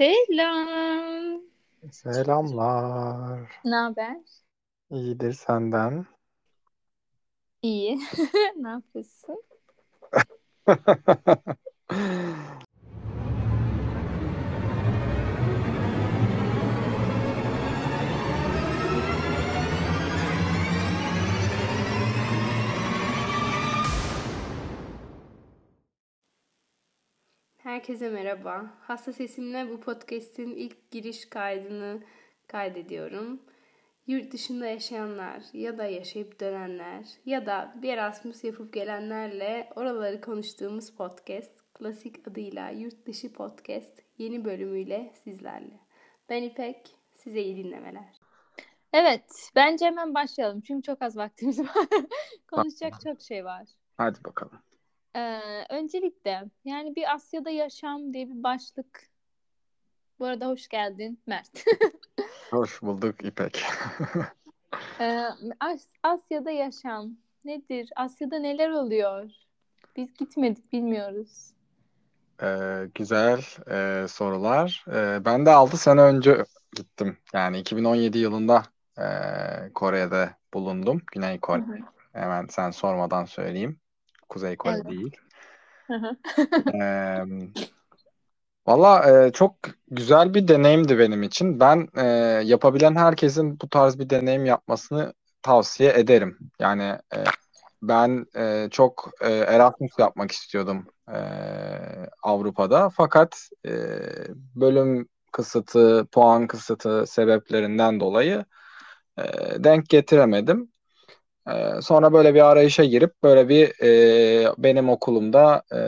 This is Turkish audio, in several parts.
Selam. Selamlar. Ne haber? İyidir senden. İyi. Ne yapıyorsun? Herkese merhaba. Hasta sesimle bu podcast'in ilk giriş kaydını kaydediyorum. Yurt dışında yaşayanlar ya da yaşayıp dönenler ya da bir Erasmus yapıp gelenlerle oraları konuştuğumuz podcast, klasik adıyla Yurt Dışı Podcast yeni bölümüyle sizlerle. Ben İpek, size iyi dinlemeler. Evet, bence hemen başlayalım çünkü çok az vaktimiz var. Konuşacak çok şey var. Hadi bakalım. Ee, öncelikle yani bir Asya'da yaşam diye bir başlık. Bu arada hoş geldin Mert. Hoş bulduk İpek. Ee, As- Asya'da yaşam nedir? Asya'da neler oluyor? Biz gitmedik bilmiyoruz. Ee, güzel e, sorular. Ee, ben de 6 sene önce gittim. Yani 2017 yılında e, Kore'de bulundum. Güney Kore. Hı hı. Hemen sen sormadan söyleyeyim. Kuzey Kore Evet. değil. Ee, Valla e, çok güzel bir deneyimdi benim için. Ben e, yapabilen herkesin bu tarz bir deneyim yapmasını tavsiye ederim. Yani e, ben e, çok e, Erasmus yapmak istiyordum e, Avrupa'da. Fakat e, bölüm kısıtı, puan kısıtı sebeplerinden dolayı e, denk getiremedim. E, sonra böyle bir arayışa girip böyle bir e, benim okulumda e,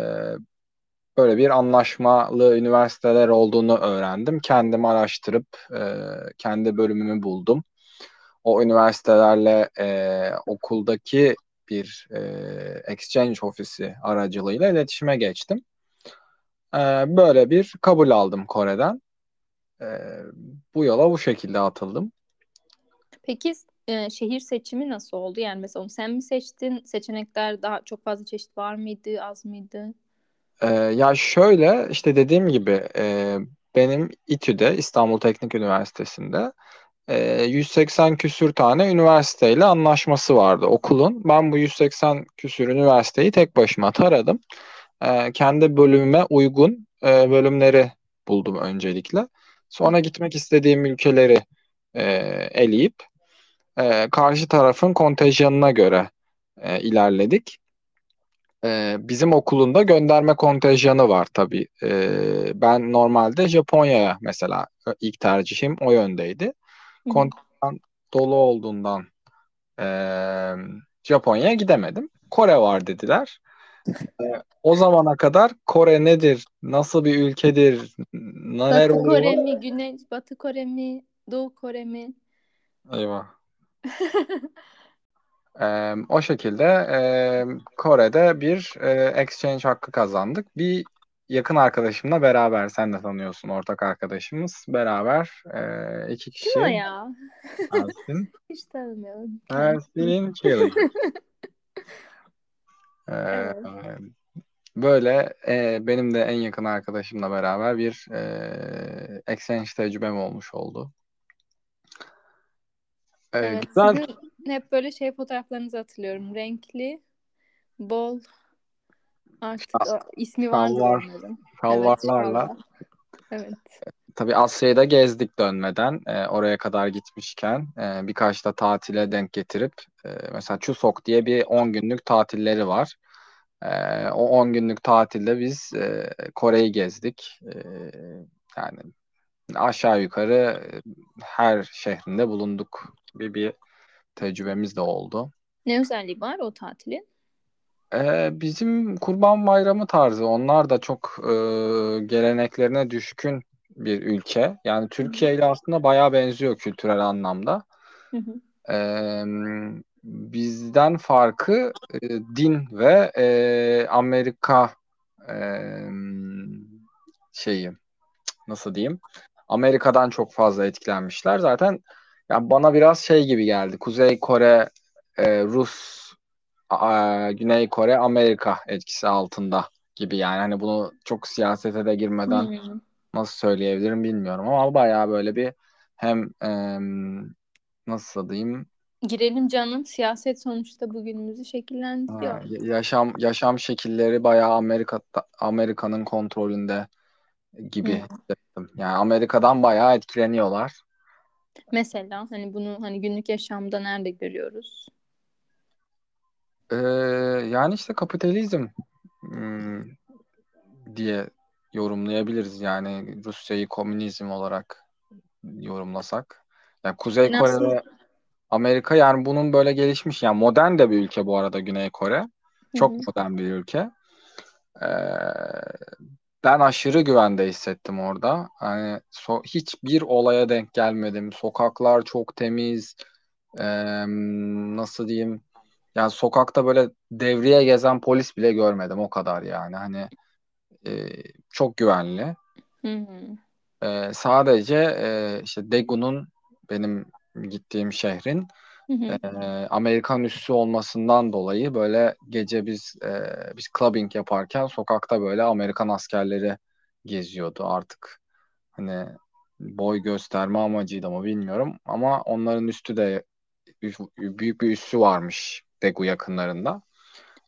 böyle bir anlaşmalı üniversiteler olduğunu öğrendim. Kendim araştırıp e, kendi bölümümü buldum. O üniversitelerle e, okuldaki bir e, exchange ofisi aracılığıyla iletişime geçtim. E, böyle bir kabul aldım Kore'den. E, bu yola bu şekilde atıldım. Peki e, şehir seçimi nasıl oldu? Yani mesela onu sen mi seçtin? Seçenekler daha çok fazla çeşit var mıydı, az mıydı? Ee, ya şöyle işte dediğim gibi e, benim İTÜ'de İstanbul Teknik Üniversitesi'nde e, 180 küsür tane üniversiteyle anlaşması vardı okulun. Ben bu 180 küsür üniversiteyi tek başıma taradım. E, kendi bölümüme uygun e, bölümleri buldum öncelikle. Sonra gitmek istediğim ülkeleri e, eleyip e, karşı tarafın kontenjanına göre e, ilerledik. Ee, bizim okulunda gönderme kontenjanı var tabii. Ee, ben normalde Japonya'ya mesela ilk tercihim o yöndeydi. Kontenjan dolu olduğundan eee, Japonya'ya gidemedim. Kore var dediler. Ee, o zamana kadar Kore nedir, nasıl bir ülkedir, neler Batı Kore mi, Güney, Batı Kore mi, Doğu Kore mi? Eyvah. Ee, o şekilde e, Kore'de bir e, exchange hakkı kazandık. Bir yakın arkadaşımla beraber, sen de tanıyorsun ortak arkadaşımız. Beraber e, iki Kim o kişi ya? Ersin, Hiç tanımıyorum. Ersin Çelik. Ee, Evet. böyle e, benim de en yakın arkadaşımla beraber bir e, exchange tecrübem olmuş oldu. Ee, Evet, güzel. sizin hep böyle şey fotoğraflarınızı hatırlıyorum. Renkli, bol, artık o, ismi vardır Şalvar, onların. Evet, şalvarlarla. şalvar. Evet. Tabii Asya'yı da gezdik dönmeden. Ee, oraya kadar gitmişken e, birkaç da tatile denk getirip e, mesela Chuseok diye bir 10 günlük tatilleri var. E, o 10 günlük tatilde biz e, Kore'yi gezdik. E, yani aşağı yukarı e, her şehrinde bulunduk bir bir tecrübemiz de oldu. Ne özelliği var o tatilin? Ee, bizim Kurban Bayramı tarzı onlar da çok e, geleneklerine düşkün bir ülke. Yani. Türkiye ile aslında bayağı benziyor kültürel anlamda. Hı hı. Ee, bizden farkı e, din ve e, Amerika e, şeyi nasıl diyeyim? Amerika'dan çok fazla etkilenmişler. Zaten yani bana biraz şey gibi geldi. Kuzey Kore, e, Rus a- Güney Kore Amerika etkisi altında gibi yani hani bunu çok siyasete de girmeden Hmm. nasıl söyleyebilirim bilmiyorum ama bayağı böyle bir hem em, nasıl diyeyim Girelim canım. Siyaset sonuçta bugünümüzü şekillendiriyor. ha, yaşam yaşam şekilleri bayağı Amerika Amerika'nın kontrolünde gibi Hı. Yani Amerika'dan bayağı etkileniyorlar. Mesela hani bunu hani günlük yaşamda nerede görüyoruz? Ee, yani işte kapitalizm hmm, diye yorumlayabiliriz. Yani Rusya'yı komünizm olarak yorumlasak. Yani Kuzey Yani Kore aslında ve Amerika yani bunun böyle gelişmiş yani modern de bir ülke bu arada Güney Kore. Çok hı. modern bir ülke. Ee, ben aşırı güvende hissettim orada. Hani so hiçbir olaya denk gelmedim. Sokaklar çok temiz. Ee, nasıl diyeyim? Yani sokakta böyle devriye gezen polis bile görmedim o kadar yani. Hani e, çok güvenli. Hı hı. Ee, sadece e, işte Daegun'un benim gittiğim şehrin. E, Amerikan üssü olmasından dolayı böyle gece biz e, biz clubbing yaparken sokakta böyle Amerikan askerleri geziyordu artık. Hani boy gösterme amacıydı mı bilmiyorum ama onların üstü de büyük bir üssü varmış Daegu yakınlarında.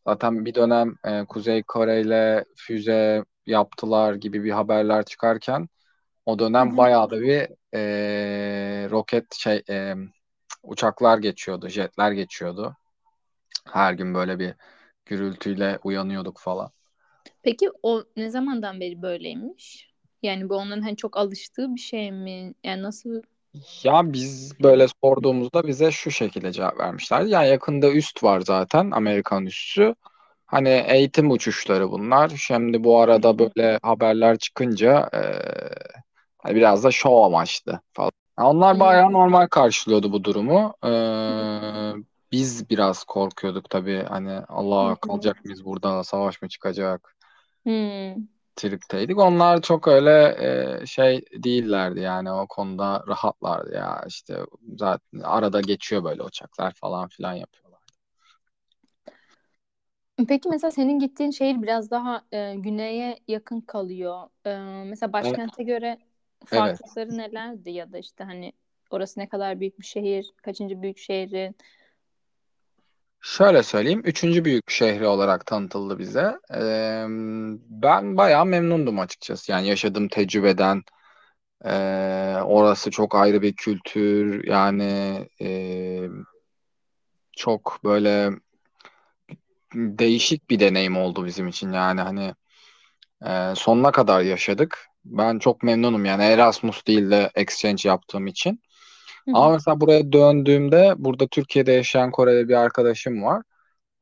Zaten bir dönem e, Kuzey Kore ile füze yaptılar gibi bir haberler çıkarken o dönem bayağı da bir e, roket şey e, uçaklar geçiyordu, jetler geçiyordu. Her gün böyle bir gürültüyle uyanıyorduk falan. Peki o ne zamandan beri böyleymiş? Yani bu onların hani çok alıştığı bir şey mi? Yani nasıl Ya biz böyle sorduğumuzda bize şu şekilde cevap vermişlerdi. Yani yakında üst var zaten Amerikan üssü. Hani eğitim uçuşları bunlar. Şimdi bu arada böyle haberler çıkınca e, biraz da şov amaçlı falan. Yani onlar bayağı normal karşılıyordu bu durumu. E, Hı biz biraz korkuyorduk tabii. Hani Allah kalacak mıyız burada? Savaş mı çıkacak? Hı. tripteydik. Onlar çok öyle e, şey değillerdi yani o konuda rahatlardı ya işte zaten arada geçiyor böyle uçaklar falan filan yapıyorlar. Peki mesela senin gittiğin şehir biraz daha e, güneye yakın kalıyor. E, mesela Evet. başkente göre evet. farklılıkları nelerdi ya da işte hani orası ne kadar büyük bir şehir, kaçıncı büyük şehri? Şöyle söyleyeyim. Üçüncü büyük şehri olarak tanıtıldı bize. Ee, ben bayağı memnundum açıkçası. Yani yaşadığım tecrübeden. Ee, orası çok ayrı bir kültür. Yani e, çok böyle değişik bir deneyim oldu bizim için. Yani hani Ee, sonuna kadar yaşadık. Ben çok memnunum yani Erasmus değil de exchange yaptığım için. Hı Ama mesela buraya döndüğümde burada Türkiye'de yaşayan Koreli bir arkadaşım var.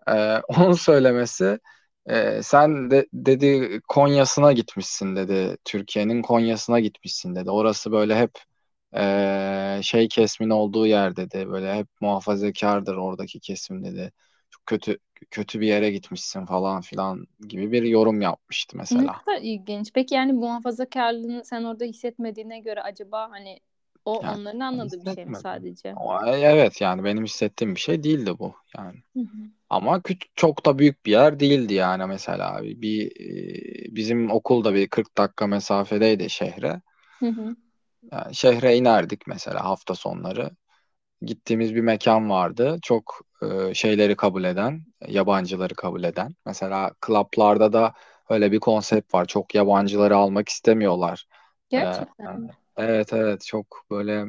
Ee, onun söylemesi e, sen de dedi Konya'sına gitmişsin dedi. Türkiye'nin Konya'sına gitmişsin dedi. Orası böyle hep e, şey kesmin olduğu yer dedi. Böyle hep muhafazakardır oradaki kesim dedi. Çok kötü kötü bir yere gitmişsin falan filan gibi bir yorum yapmıştı Ne mesela. kadar ilginç. Peki yani muhafazakarlığını sen orada hissetmediğine göre acaba hani o Yani onların anladığı bir şey mi sadece? Evet yani benim hissettiğim bir şey değildi bu yani. Hı hı. Ama çok da büyük bir yer değildi yani mesela bir, bir e, bizim okul da bir 40 dakika mesafedeydi şehre. Hı hı. Yani şehre inerdik mesela hafta sonları. Gittiğimiz bir mekan vardı. Çok e, şeyleri kabul eden, yabancıları kabul eden. Mesela klaplarda da öyle bir konsept var. Çok yabancıları almak istemiyorlar. E, Gerçekten mi? evet evet çok böyle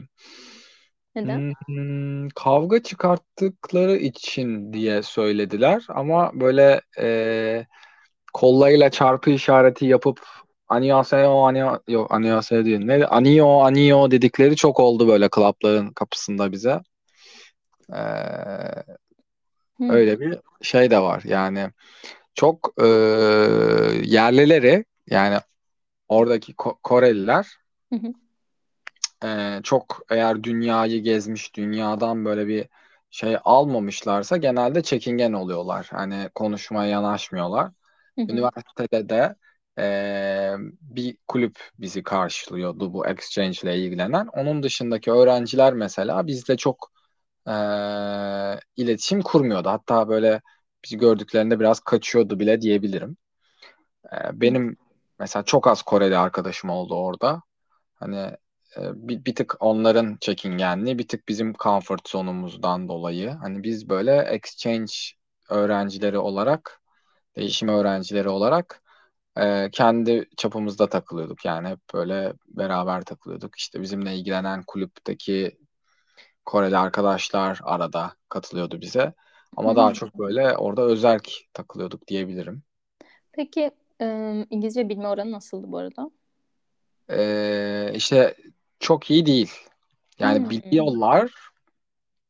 Neden? Hmm, kavga çıkarttıkları için diye söylediler ama böyle e, kollarıyla çarpı işareti yapıp Annyeonghaseyo, annyeong yok Annyeonghaseyo değil. Ne? Anio, anio dedikleri çok oldu böyle klapların kapısında bize. Ee, Hı. öyle bir şey de var. Yani çok e, yerlileri yani oradaki Ko- Koreliler Hı hı. e, çok eğer dünyayı gezmiş, dünyadan böyle bir şey almamışlarsa genelde çekingen oluyorlar. Hani konuşmaya yanaşmıyorlar. Hı hı. Üniversitede de e, bir kulüp bizi karşılıyordu bu exchange ile ilgilenen. Onun dışındaki öğrenciler mesela bizle çok e, iletişim kurmuyordu. Hatta böyle bizi gördüklerinde biraz kaçıyordu bile diyebilirim. E, benim mesela çok az Koreli arkadaşım oldu orada. Hani bir, bir tık onların çekingenliği, bir tık bizim comfort zonumuzdan dolayı. Hani biz böyle exchange öğrencileri olarak, değişim öğrencileri olarak e, kendi çapımızda takılıyorduk. Yani hep böyle beraber takılıyorduk. İşte bizimle ilgilenen kulüpteki Koreli arkadaşlar arada katılıyordu bize. Ama Hı. daha çok böyle orada özerk takılıyorduk diyebilirim. Peki e, İngilizce bilme oranı nasıldı bu arada? Ee, işte çok iyi değil. Yani Hmm. biliyorlar,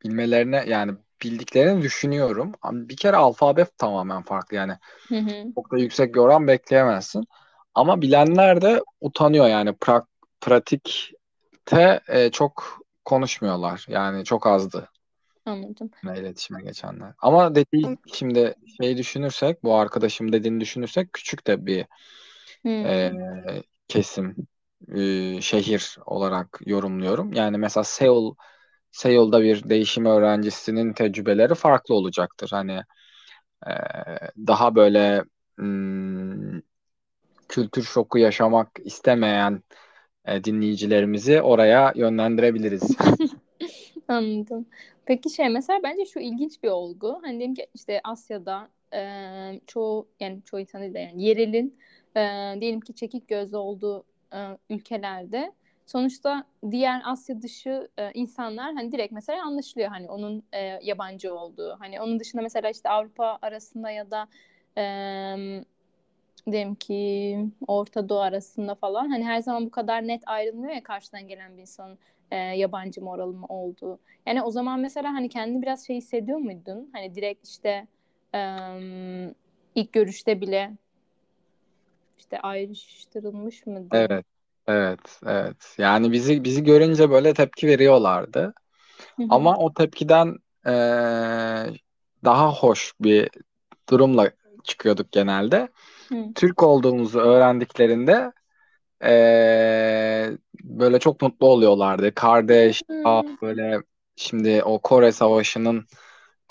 bilmelerine yani bildiklerini düşünüyorum. Bir kere alfabe tamamen farklı yani. Hı hı. Çok da yüksek bir oran bekleyemezsin. Ama bilenler de utanıyor yani pra- pratikte e, çok konuşmuyorlar. Yani çok azdı Anladım. iletişime geçenler. Ama dediği şimdi şey düşünürsek, bu arkadaşım dediğini düşünürsek küçük de bir Hmm. e, kesim, e, şehir olarak yorumluyorum. Yani mesela Seul, Seul'da bir değişim öğrencisinin tecrübeleri farklı olacaktır. Hani e, daha böyle hmm, kültür şoku yaşamak istemeyen e, dinleyicilerimizi oraya yönlendirebiliriz. Anladım. Peki şey mesela bence şu ilginç bir olgu. Hani diyelim ki işte Asya'da e, çoğu yani çoğu insan değil de yani yerelin e, diyelim ki çekik gözlü olduğu e, ülkelerde sonuçta diğer Asya dışı e, insanlar hani direkt mesela anlaşılıyor hani onun e, yabancı olduğu. Hani onun dışında mesela işte Avrupa arasında ya da e, diyelim ki Orta Doğu arasında falan hani her zaman bu kadar net ayrılmıyor ya karşıdan gelen bir insanın e, yabancı mı oralı mı olduğu. Yani o zaman mesela hani kendini biraz şey hissediyor muydun? Hani direkt işte e, ilk görüşte bile işte ayrıştırılmış mı? Evet, evet, evet. Yani bizi bizi görünce böyle tepki veriyorlardı. Hı hı. Ama o tepkiden eee, daha hoş bir durumla çıkıyorduk genelde. Hı. Türk olduğumuzu öğrendiklerinde eee, böyle çok mutlu oluyorlardı. Kardeş, aa, Hı. böyle şimdi o Kore Savaşı'nın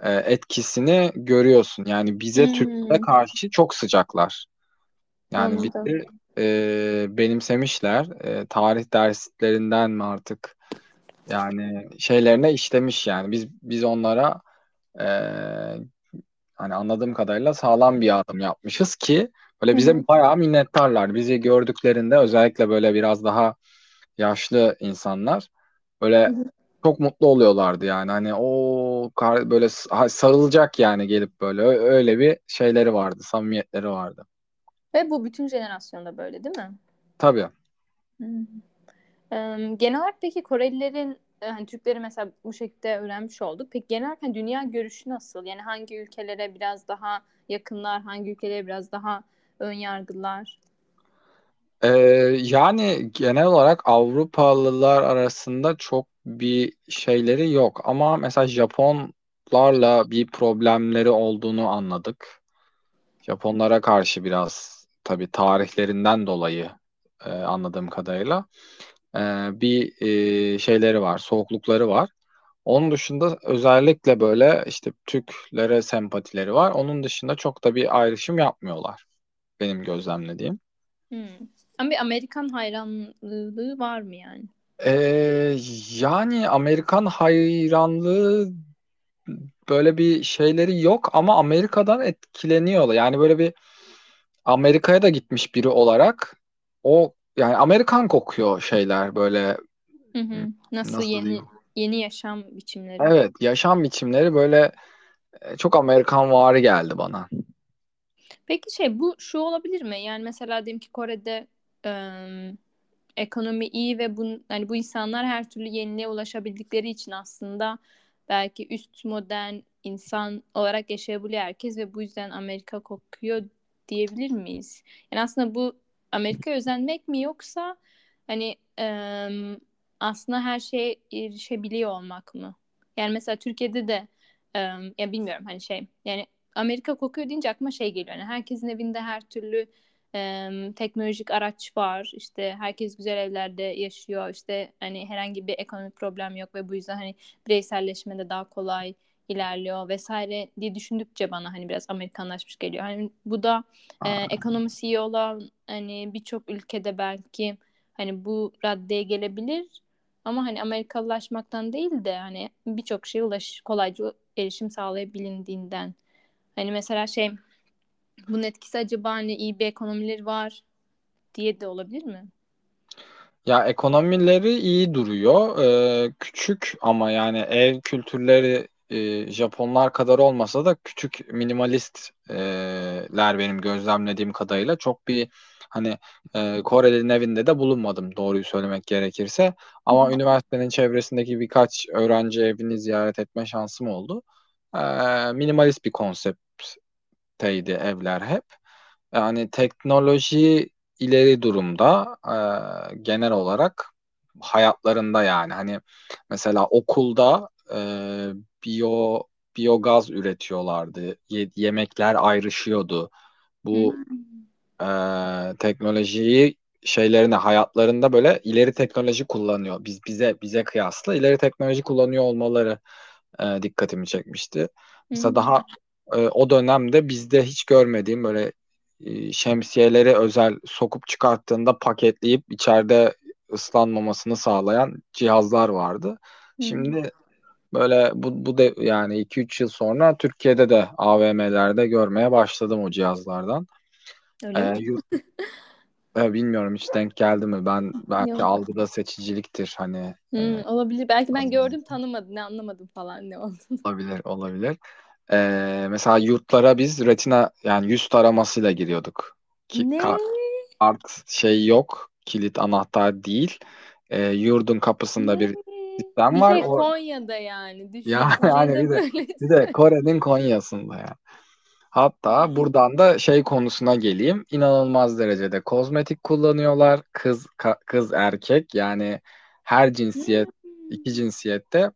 e, etkisini görüyorsun. Yani bize Türklere Hı. karşı çok sıcaklar. Yani Anladım. E, benimsemişler. E, tarih derslerinden mi artık yani şeylerine işlemiş yani. Biz biz onlara e, hani anladığım kadarıyla sağlam bir adım yapmışız ki böyle bize hı. bayağı minnettarlar. Bizi gördüklerinde özellikle böyle biraz daha yaşlı insanlar böyle çok mutlu oluyorlardı yani. Hani o kar böyle sarılacak yani gelip böyle öyle bir şeyleri vardı, samimiyetleri vardı. Ve bu bütün jenerasyonda böyle değil mi? Tabii. Hı. Em, genel olarak peki Korelilerin e, hani Türkleri mesela bu şekilde öğrenmiş olduk. Peki genel olarak hani dünya görüşü nasıl? Yani hangi ülkelere biraz daha yakınlar, hangi ülkelere biraz daha ön yargılar? Ee, yani genel olarak Avrupalılar arasında çok bir şeyleri yok. Ama mesela Japonlarla bir problemleri olduğunu anladık. Japonlara karşı biraz tabii tarihlerinden dolayı e, anladığım kadarıyla e, bir e, şeyleri var, soğuklukları var. Onun dışında özellikle böyle işte Türklere sempatileri var. Onun dışında çok da bir ayrışım yapmıyorlar benim gözlemlediğim. Hmm. Ama bir Amerikan hayranlığı var mı yani? Ee, yani Amerikan hayranlığı böyle bir şeyleri yok ama Amerika'dan etkileniyorlar. Yani böyle bir Amerika'ya da gitmiş biri olarak o yani Amerikan kokuyor şeyler böyle Hı hı. Nasıl nasıl yeni diyeyim? yeni yaşam biçimleri? Evet, yaşam biçimleri böyle e, çok Amerikanvari geldi bana. Peki şey bu şu olabilir mi? Yani mesela diyelim ki Kore'de em, ekonomi iyi ve bu hani bu insanlar her türlü yeniliğe ulaşabildikleri için aslında belki üst modern insan olarak yaşayabiliyor herkes ve bu yüzden Amerika kokuyor diyebilir miyiz? Yani aslında bu Amerika'ya özenmek mi yoksa hani em, aslında her şeye erişebiliyor olmak mı? Yani mesela Türkiye'de de em, ya bilmiyorum hani şey yani Amerika kokuyor deyince aklıma şey geliyor. Yani herkesin evinde her türlü em, teknolojik araç var. İşte herkes güzel evlerde yaşıyor. İşte hani herhangi bir ekonomik problem yok ve bu yüzden hani bireyselleşme de daha kolay ilerliyor vesaire diye düşündükçe bana hani biraz Amerikanlaşmış geliyor. Hani bu da e, ekonomisi iyi olan hani birçok ülkede belki hani bu raddeye gelebilir ama hani Amerikalılaşmaktan değil de hani birçok şeye ulaş kolayca erişim sağlayabilindiğinden hani mesela şey bunun etkisi acaba hani iyi bir ekonomileri var diye de olabilir mi? Ya ekonomileri iyi duruyor. Ee, küçük ama yani ev kültürleri e, Japonlar kadar olmasa da küçük minimalistler benim gözlemlediğim kadarıyla çok bir hani e, Koreli'nin evinde de bulunmadım doğruyu söylemek gerekirse. Ama Hı. üniversitenin çevresindeki birkaç öğrenci evini ziyaret etme şansım oldu. E, minimalist bir konseptteydi evler hep. Yani teknoloji ileri durumda e, genel olarak hayatlarında yani hani mesela okulda e, biyo biyogaz üretiyorlardı. Ye- yemekler ayrışıyordu. Bu e, teknolojiyi şeylerine hayatlarında böyle ileri teknoloji kullanıyor. Biz bize bize kıyasla ileri teknoloji kullanıyor olmaları e, dikkatimi çekmişti. Mesela daha e, o dönemde bizde hiç görmediğim böyle e, şemsiyeleri özel sokup çıkarttığında paketleyip içeride ıslanmamasını sağlayan cihazlar vardı. Şimdi böyle bu, bu de yani 2-3 yıl sonra Türkiye'de de AVM'lerde görmeye başladım o cihazlardan. Öyle ee, yurt, e, bilmiyorum hiç denk geldi mi? Ben belki Yok. algıda seçiciliktir hani. Hmm, e, olabilir. Belki ben gördüm tanımadım ne anlamadım falan ne oldu. Olabilir olabilir. Ee, mesela yurtlara biz retina yani yüz taramasıyla giriyorduk. Ki, ne? Kart, kart şey yok. Kilit anahtar değil. Ee, yurdun kapısında ne? bir sistem bir var. Bir de Konya'da yani. Düşün. Ya, yani bir de, bir de Kore'nin Konya'sında ya. Hatta buradan da şey konusuna geleyim. İnanılmaz derecede kozmetik kullanıyorlar. Kız ka, kız erkek yani her cinsiyet iki cinsiyette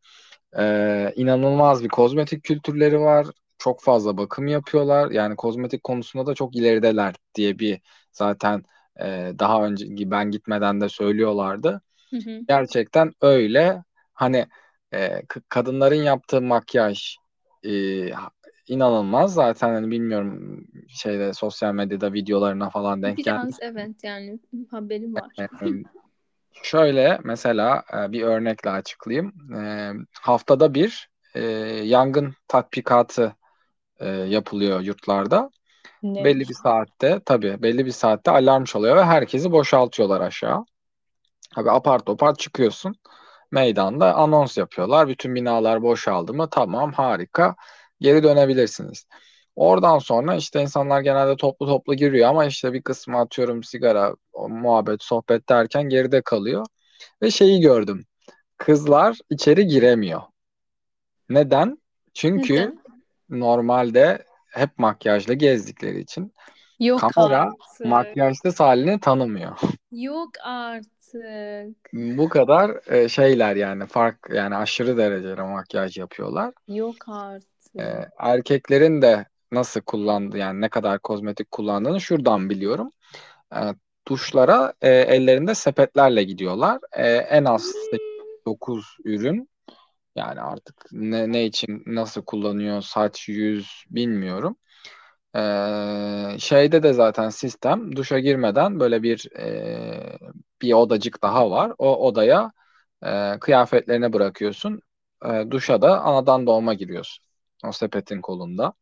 ee, inanılmaz bir kozmetik kültürleri var. Çok fazla bakım yapıyorlar. Yani kozmetik konusunda da çok ilerideler diye bir zaten e, daha önce ben gitmeden de söylüyorlardı. Hı hı. Gerçekten öyle. Hani e, kadınların yaptığı makyaj e, inanılmaz. Zaten hani bilmiyorum şeyde sosyal medyada videolarına falan denk geldi. Biraz evet yani haberim var. Şöyle mesela e, bir örnekle açıklayayım. E, haftada bir e, yangın tatbikatı yapılıyor yurtlarda. Ne? Belli bir saatte tabii belli bir saatte alarm çalıyor ve herkesi boşaltıyorlar aşağı. Abi apar topar çıkıyorsun. Meydanda anons yapıyorlar. Bütün binalar boşaldı mı? Tamam harika. Geri dönebilirsiniz. Oradan sonra işte insanlar genelde toplu toplu giriyor ama işte bir kısmı atıyorum sigara, muhabbet, sohbet derken geride kalıyor. Ve şeyi gördüm. Kızlar içeri giremiyor. Neden? Çünkü Neden? normalde hep makyajla gezdikleri için Yok kamera artık. makyajsız halini tanımıyor. Yok artık. Bu kadar e, şeyler yani fark yani aşırı derecede makyaj yapıyorlar. Yok artık. E, erkeklerin de nasıl kullandı yani ne kadar kozmetik kullandığını şuradan biliyorum. E, duşlara e, ellerinde sepetlerle gidiyorlar. E, en az 9 ürün yani artık ne, ne için nasıl kullanıyor saç yüz bilmiyorum. Ee, şeyde de zaten sistem duşa girmeden böyle bir e, bir odacık daha var. O odaya e, kıyafetlerini bırakıyorsun. E, duşa da anadan doğma giriyorsun. O sepetin kolunda.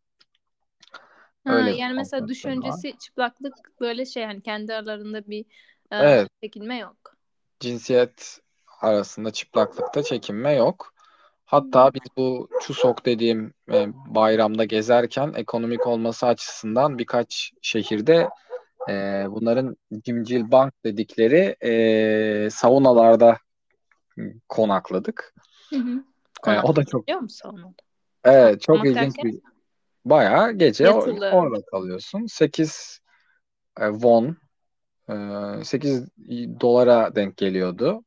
Ha, Öyle yani mesela duş öncesi var. çıplaklık böyle şey hani kendi aralarında bir e, evet. çekinme yok. Cinsiyet arasında çıplaklıkta çekinme yok. Hatta biz bu Çusok dediğim e, bayramda gezerken ekonomik olması açısından birkaç şehirde e, bunların cimcil bank dedikleri e, saunalarda konakladık. Hı hı. E, o da çok Biliyor musun saunada? Evet, çok Konak ilginç derken? bir bayağı gece Yatılı. orada kalıyorsun. 8 e, won e, 8 dolara denk geliyordu.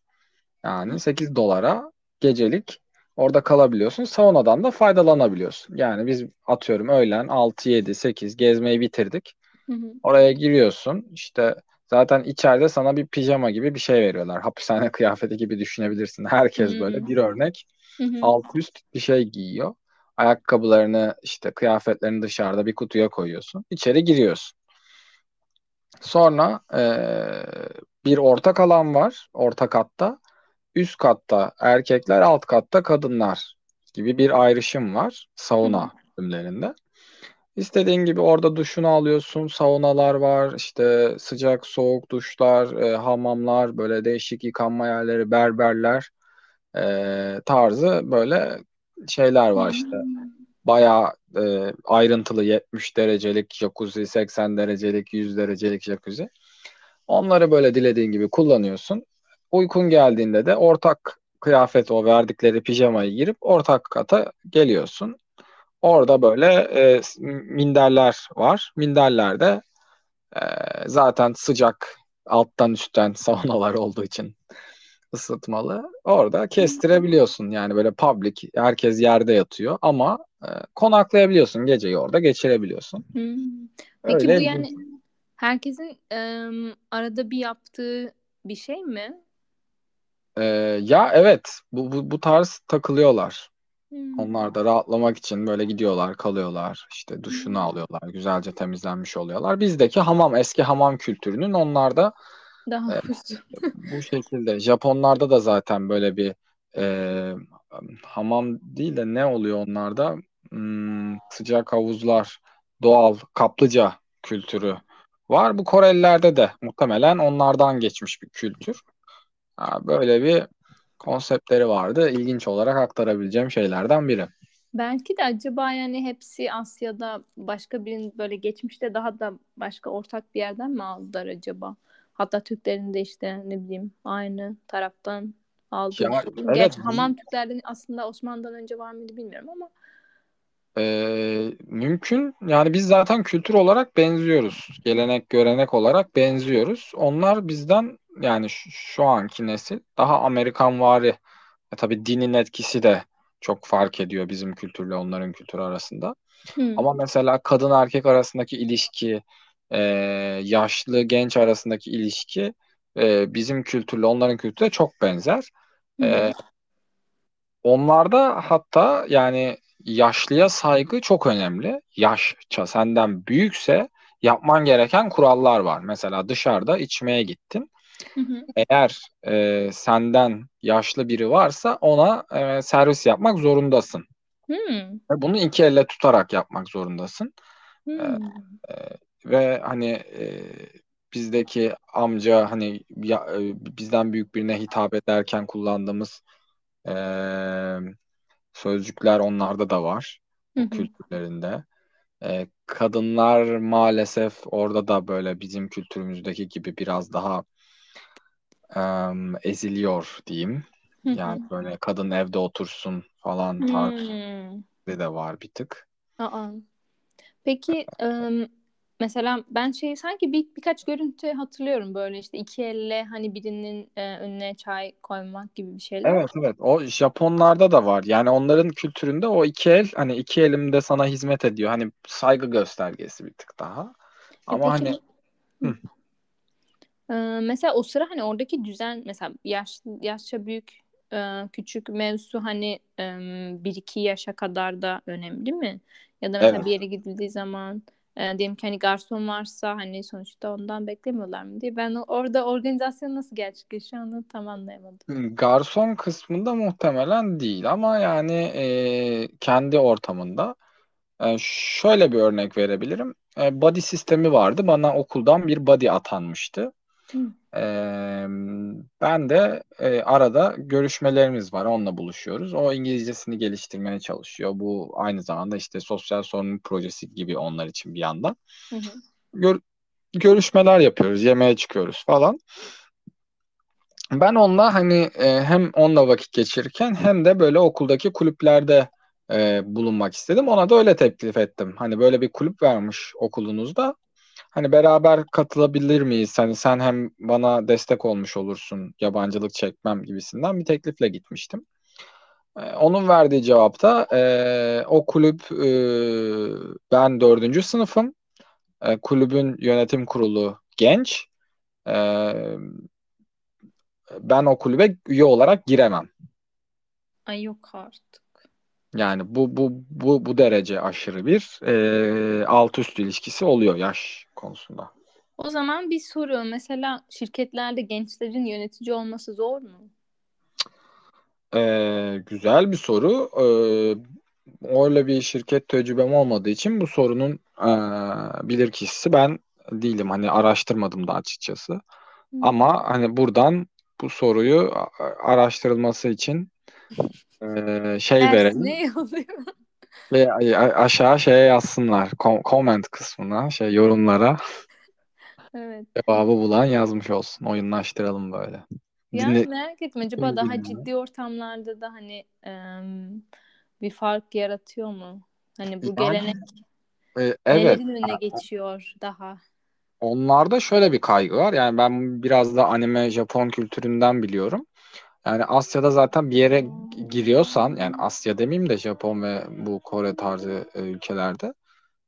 Yani 8 dolara gecelik orada kalabiliyorsun. Saunadan da faydalanabiliyorsun. Yani biz atıyorum öğlen 6 7 8 gezmeyi bitirdik. Hı hı. Oraya giriyorsun. İşte zaten içeride sana bir pijama gibi bir şey veriyorlar. Hapishane kıyafeti gibi düşünebilirsin. Herkes hı böyle bir örnek. Hı hı. Alt üst bir şey giyiyor. Ayakkabılarını işte kıyafetlerini dışarıda bir kutuya koyuyorsun. İçeri giriyorsun. Sonra e, bir ortak alan var orta katta. Üst katta erkekler, alt katta kadınlar gibi bir ayrışım var sauna bölümlerinde. İstediğin gibi orada duşunu alıyorsun. Saunalar var, işte sıcak soğuk duşlar, e, hamamlar, böyle değişik yıkanma yerleri, berberler e, tarzı böyle şeyler var işte. Bayağı e, ayrıntılı 70 derecelik jacuzzi, 80 derecelik, 100 derecelik jacuzzi. Onları böyle dilediğin gibi kullanıyorsun. Uykun geldiğinde de ortak kıyafet o verdikleri pijamayı girip ortak kata geliyorsun. Orada böyle e, minderler var. Minderlerde e, zaten sıcak alttan üstten saunalar olduğu için ısıtmalı. Orada kestirebiliyorsun. Yani böyle public herkes yerde yatıyor ama e, konaklayabiliyorsun. Geceyi orada geçirebiliyorsun. Hmm. Peki Öyle bu yani herkesin e, arada bir yaptığı bir şey mi? E, ya evet bu, bu, bu tarz takılıyorlar. Hmm. Onlar da rahatlamak için böyle gidiyorlar, kalıyorlar. işte duşunu hmm. alıyorlar, güzelce temizlenmiş oluyorlar. Bizdeki hamam, eski hamam kültürünün onlarda daha e, bu şekilde. Japonlarda da zaten böyle bir e, hamam değil de ne oluyor onlarda? Hmm, sıcak havuzlar, doğal kaplıca kültürü var. Bu Korelilerde de muhtemelen onlardan geçmiş bir kültür. Böyle bir konseptleri vardı. İlginç olarak aktarabileceğim şeylerden biri. Belki de acaba yani hepsi Asya'da başka birinin böyle geçmişte daha da başka ortak bir yerden mi aldılar acaba? Hatta Türklerin de işte ne bileyim aynı taraftan aldığı. Ya, evet, Gerçi hamam Türklerden aslında Osmanlı'dan önce var mıydı bilmiyorum ama. Ee, mümkün. Yani biz zaten kültür olarak benziyoruz. Gelenek, görenek olarak benziyoruz. Onlar bizden yani şu, şu anki nesil daha Amerikan vari. E, tabii dinin etkisi de çok fark ediyor bizim kültürle onların kültürü arasında. Hmm. Ama mesela kadın erkek arasındaki ilişki, e, yaşlı genç arasındaki ilişki e, bizim kültürle onların kültürüne çok benzer. E, onlarda hatta yani yaşlıya saygı çok önemli. Yaşça senden büyükse yapman gereken kurallar var. Mesela dışarıda içmeye gittin. Hı hı. Eğer e, senden yaşlı biri varsa ona e, servis yapmak zorundasın. Hı. Bunu iki elle tutarak yapmak zorundasın. Hı. E, e, ve hani e, bizdeki amca hani ya, e, bizden büyük birine hitap ederken kullandığımız e, sözcükler onlarda da var. Hı hı. kültürlerinde. E, kadınlar maalesef orada da böyle bizim kültürümüzdeki gibi biraz daha e, eziliyor diyeyim. Hı. Yani böyle kadın evde otursun falan tarzı de var bir tık. Aa. Peki ım, Mesela ben şey sanki bir birkaç görüntü hatırlıyorum böyle işte iki elle hani birinin e, önüne çay koymak gibi bir şeyler. Evet evet o Japonlarda da var. Yani onların kültüründe o iki el hani iki elimde sana hizmet ediyor. Hani saygı göstergesi bir tık daha. E Ama peki, hani. Ee, mesela o sıra hani oradaki düzen mesela yaş, yaşça büyük e, küçük mevzu hani e, bir iki yaşa kadar da önemli mi? Ya da mesela evet. bir yere gidildiği zaman e, diyelim ki hani garson varsa hani sonuçta ondan beklemiyorlar mı diye. Ben orada organizasyon nasıl gerçekleşiyor onu tam anlayamadım. Garson kısmında muhtemelen değil ama yani e, kendi ortamında. E, şöyle bir örnek verebilirim. E, body sistemi vardı. Bana okuldan bir body atanmıştı. E, ben de e, arada görüşmelerimiz var. Onunla buluşuyoruz. O İngilizcesini geliştirmeye çalışıyor. Bu aynı zamanda işte sosyal sorumluluk projesi gibi onlar için bir yandan. Hı hı. Gör, görüşmeler yapıyoruz. Yemeğe çıkıyoruz falan. Ben onunla hani e, hem onunla vakit geçirirken hem de böyle okuldaki kulüplerde e, bulunmak istedim. Ona da öyle teklif ettim. Hani böyle bir kulüp vermiş okulunuzda. Hani beraber katılabilir miyiz? Hani sen hem bana destek olmuş olursun yabancılık çekmem gibisinden bir teklifle gitmiştim. Ee, onun verdiği cevapta e, o kulüp e, ben dördüncü sınıfım. E, kulübün yönetim kurulu genç. E, ben o kulübe üye olarak giremem. Ay yok artık. Yani bu bu bu bu derece aşırı bir e, alt üst ilişkisi oluyor yaş konusunda. O zaman bir soru. Mesela şirketlerde gençlerin yönetici olması zor mu? Ee, güzel bir soru. Ee, öyle bir şirket tecrübem olmadığı için bu sorunun e, bilirkişisi ben değilim. Hani araştırmadım da açıkçası. Hı. Ama hani buradan bu soruyu araştırılması için e, şey Ders verelim. ne? Ve aşağı şeye yazsınlar. comment kısmına, şey yorumlara. Evet. Cevabı bulan yazmış olsun. Oyunlaştıralım böyle. Yani Dinle- merak ettim acaba daha Dinle- ciddi ortamlarda da hani em, bir fark yaratıyor mu? Hani bu Yani, gelenek e, evet. nelerin önüne geçiyor daha? Onlarda şöyle bir kaygı var. Yani ben biraz da anime Japon kültüründen biliyorum. Yani Asya'da zaten bir yere giriyorsan yani Asya demeyeyim de Japon ve bu Kore tarzı e, ülkelerde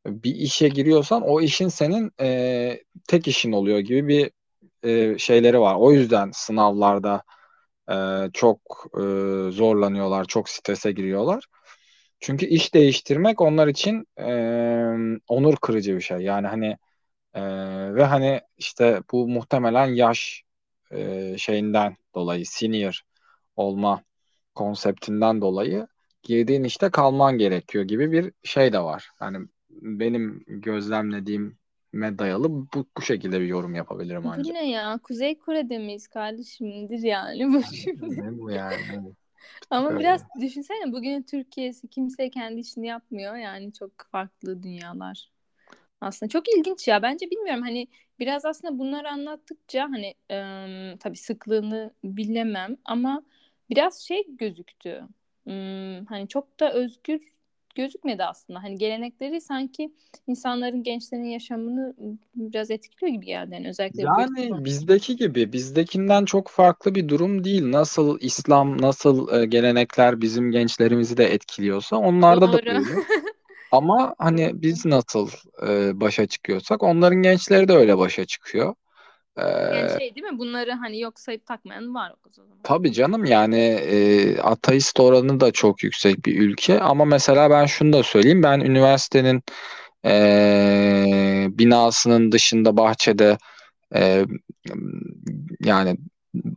bir işe giriyorsan o işin senin e, tek işin oluyor gibi bir e, şeyleri var. O yüzden sınavlarda e, çok e, zorlanıyorlar, çok strese giriyorlar. Çünkü iş değiştirmek onlar için e, onur kırıcı bir şey. Yani hani e, ve hani işte bu muhtemelen yaş e, şeyinden dolayı senior olma konseptinden dolayı girdiğin işte kalman gerekiyor gibi bir şey de var. Yani benim gözlemlediğime dayalı bu, bu şekilde bir yorum yapabilirim Bu ancak. ne ya? Kuzey Kore'de miyiz kardeşim? Nedir yani bu şimdi? Ne bu yani? Evet. Ama Öyle. biraz düşünsene bugün Türkiye'si kimse kendi işini yapmıyor. Yani çok farklı dünyalar. Aslında çok ilginç ya. Bence bilmiyorum hani biraz aslında bunları anlattıkça hani em, tabii sıklığını bilemem ama biraz şey gözüktü. Hmm, hani çok da özgür gözükmedi aslında. Hani gelenekleri sanki insanların gençlerin yaşamını biraz etkiliyor gibi geldi. Yani özellikle Yani bizdeki gibi, bizdekinden çok farklı bir durum değil. Nasıl İslam, nasıl e, gelenekler bizim gençlerimizi de etkiliyorsa onlarda da Doğru. böyle. Ama hani biz nasıl e, başa çıkıyorsak onların gençleri de öyle başa çıkıyor. E, Yani şey değil mi? Bunları hani yok sayıp takmayan var o zaman. tabii canım yani e, ateist oranı da çok yüksek bir ülke. Ama mesela ben şunu da söyleyeyim. Ben üniversitenin e, binasının dışında bahçede e, yani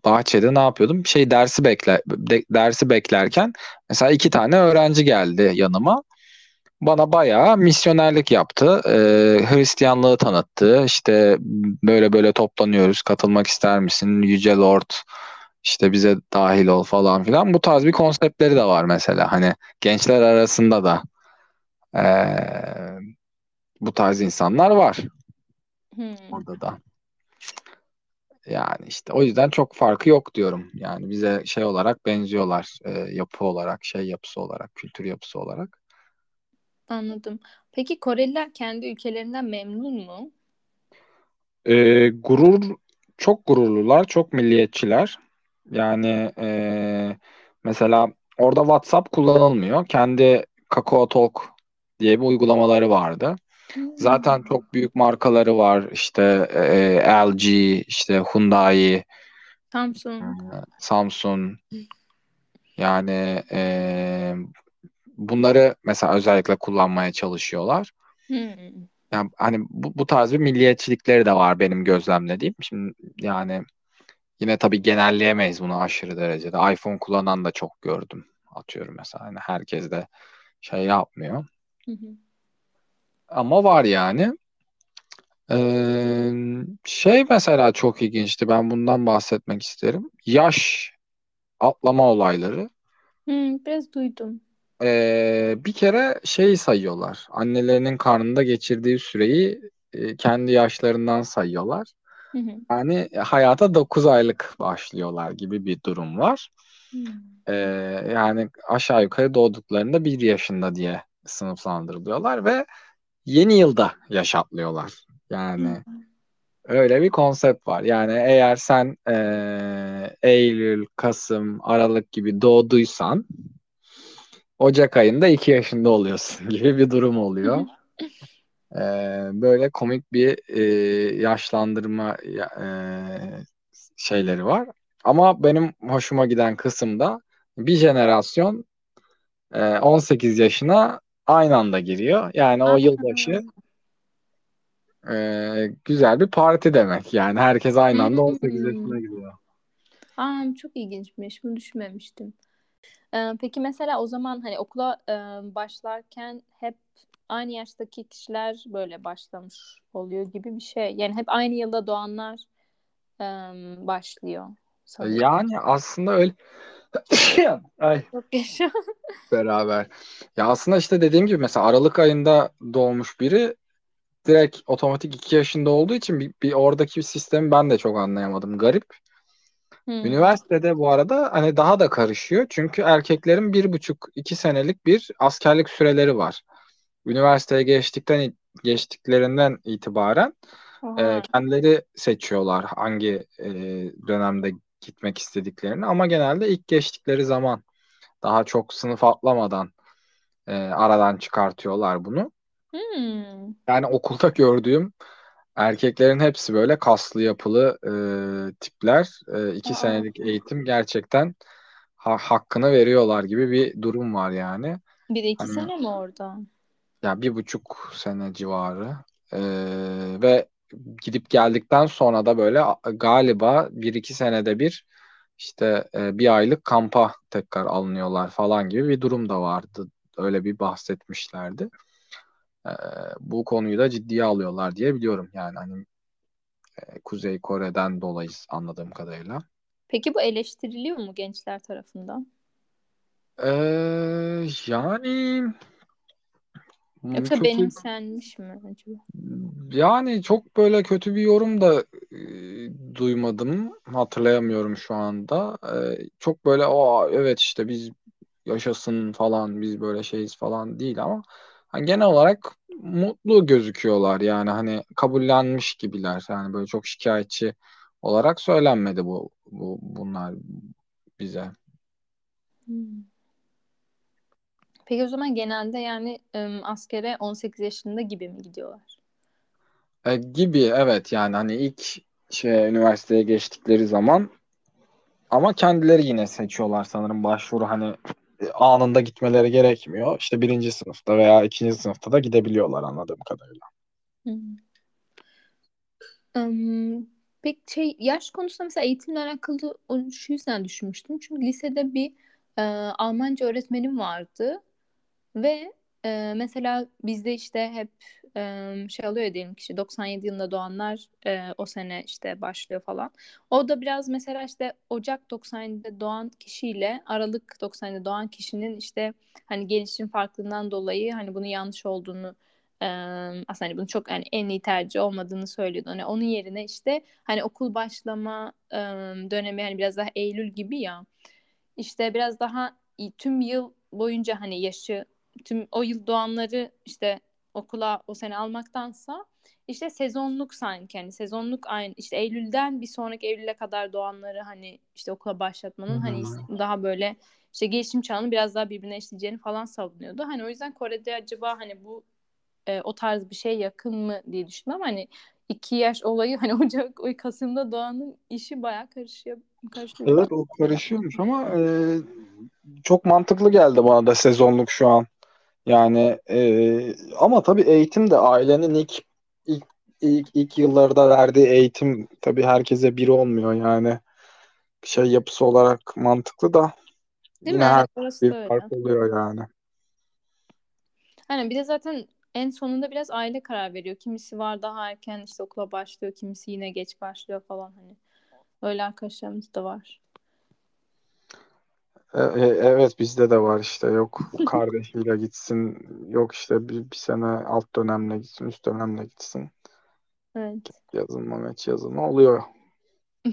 bahçede ne yapıyordum? Şey dersi bekler de- dersi beklerken mesela iki tane öğrenci geldi yanıma. Bana bayağı misyonerlik yaptı. E, Hristiyanlığı tanıttı. İşte böyle böyle toplanıyoruz. Katılmak ister misin? Yüce Lord işte bize dahil ol falan filan. Bu tarz bir konseptleri de var mesela. Hani gençler arasında da e, bu tarz insanlar var Hmm. orada da. Yani işte o yüzden çok farkı yok diyorum. Yani bize şey olarak benziyorlar. e, yapı olarak, şey yapısı olarak, kültür yapısı olarak. Anladım. Peki Koreliler kendi ülkelerinden memnun mu? E, gurur, çok gururlular, çok milliyetçiler. Yani e, mesela orada WhatsApp kullanılmıyor. Kendi Kakao Talk diye bir uygulamaları vardı. Zaten Hmm. çok büyük markaları var. İşte e, LG, işte Hyundai, Samsung. Samsung. Yani e, bunları mesela özellikle kullanmaya çalışıyorlar. Hmm. Yani hani bu, bu tarz bir milliyetçilikleri de var benim gözlemlediğim. Şimdi yani yine tabii genelleyemeyiz bunu aşırı derecede. iPhone kullanan da çok gördüm. Atıyorum mesela. Hani herkes de şey yapmıyor. Hı hı. Ama var yani. Ee, şey mesela çok ilginçti. Ben bundan bahsetmek isterim. Yaş atlama olayları. Hmm, biraz duydum. Ee, bir kere şeyi sayıyorlar. Annelerinin karnında geçirdiği süreyi e, kendi yaşlarından sayıyorlar. Hı hı. Yani hayata 9 aylık başlıyorlar gibi bir durum var. Hmm. Ee, yani aşağı yukarı doğduklarında 1 yaşında diye sınıflandırılıyorlar ve yeni yılda yaş atlıyorlar. Yani öyle bir konsept var. Yani eğer sen eee, Eylül, Kasım, Aralık gibi doğduysan Ocak ayında 2 yaşında oluyorsun gibi bir durum oluyor. Eee, böyle komik bir eee, yaşlandırma ya- eee, şeyleri var. Ama benim hoşuma giden kısım da bir jenerasyon e, 18 yaşına aynı anda giriyor. Yani o yılbaşı e, güzel bir parti demek. Yani herkes aynı anda 18 Hmm. yaşına giriyor. Aa, çok ilginçmiş. Bunu düşünmemiştim. Ee, peki mesela o zaman hani okula e, başlarken hep aynı yaştaki kişiler böyle başlamış oluyor gibi bir şey. Yani hep aynı yılda doğanlar e, başlıyor sanırım. Yani aslında öyle Ay Çok yaşa. beraber. Ya aslında işte dediğim gibi mesela Aralık ayında doğmuş biri direkt otomatik 2 yaşında olduğu için bir, bir oradaki sistemi ben de çok anlayamadım. Garip. Hmm. Üniversitede bu arada hani daha da karışıyor. Çünkü erkeklerin bir buçuk iki senelik bir askerlik süreleri var. Üniversiteye geçtikten geçtiklerinden itibaren e, kendileri seçiyorlar hangi e, dönemde gitmek istediklerini. Ama genelde ilk geçtikleri zaman daha çok sınıf atlamadan e, aradan çıkartıyorlar bunu. Hmm. Yani okulda gördüğüm erkeklerin hepsi böyle kaslı yapılı e, tipler. E, iki Aa. senelik eğitim gerçekten ha- hakkını veriyorlar gibi bir durum var yani. Bir de iki Hani sene mi orada? ya bir buçuk sene civarı E, ve gidip geldikten sonra da böyle galiba bir iki senede bir işte e, bir aylık kampa tekrar alınıyorlar falan gibi bir durum da vardı. Öyle bir bahsetmişlerdi. E, bu konuyu da ciddiye alıyorlar diye biliyorum yani hani e, Kuzey Kore'den dolayı anladığım kadarıyla. Peki bu eleştiriliyor mu gençler tarafından? Ee, yani hmm, Yoksa çok benimsenmiş mi acaba? yani çok böyle kötü bir yorum da e, duymadım. Hatırlayamıyorum şu anda. Ee, çok böyle o evet işte biz yaşasın falan biz böyle şeyiz falan değil ama hani genel olarak mutlu gözüküyorlar yani hani kabullenmiş gibiler. Yani böyle çok şikayetçi olarak söylenmedi bu, bu bunlar bize. Hmm. Peki o zaman genelde yani ım, askere 18 yaşında gibi mi gidiyorlar? E, gibi evet yani hani ilk şey üniversiteye geçtikleri zaman ama kendileri yine seçiyorlar sanırım başvuru hani anında gitmeleri gerekmiyor. İşte birinci sınıfta veya ikinci sınıfta da gidebiliyorlar anladığım kadarıyla. Hmm. Im, peki şey yaş konusunda mesela eğitimle alakalı şu yüzden düşünmüştüm. Çünkü lisede bir e, Almanca öğretmenim vardı ve e, mesela bizde işte hep şey oluyor ya diyelim kişi 97 yılında doğanlar o sene işte başlıyor falan. O da biraz mesela işte Ocak 97'de doğan kişiyle Aralık 97'de doğan kişinin işte hani gelişim farklılığından dolayı hani bunun yanlış olduğunu aslında hani bunun çok yani en iyi tercih olmadığını söylüyordu. Hani onun yerine işte hani okul başlama dönemi hani biraz daha Eylül gibi ya işte biraz daha tüm yıl boyunca hani yaşı tüm o yıl doğanları işte okula o sene almaktansa işte sezonluk sanki hani sezonluk aynı işte Eylül'den bir sonraki Eylül'e kadar doğanları hani işte okula başlatmanın hani daha böyle işte gelişim çağının biraz daha birbirine eşleyeceğini falan savunuyordu. Hani o yüzden Kore'de acaba hani bu e, o tarz bir şey yakın mı diye düşündüm ama hani iki yaş olayı hani Ocak, o Kasım'da doğanın işi bayağı karışıyor. karışıyor. Evet o karışıyormuş ama e, çok mantıklı geldi bana da sezonluk şu an. Yani e, ama tabii eğitim de ailenin ilk ilk ilk, ilk yıllarda verdiği eğitim tabii herkese bir olmuyor yani şey yapısı olarak mantıklı da Değil yine mi? her orası bir fark oluyor yani. Hani bir de zaten en sonunda biraz aile karar veriyor. Kimisi var daha erken işte okula başlıyor, kimisi yine geç başlıyor falan hani. Öyle arkadaşlarımız da var. E, e, evet bizde de var işte yok kardeşiyle gitsin yok işte bir, bir sene alt dönemle gitsin üst dönemle gitsin Evet. yazılma meç yazılma oluyor.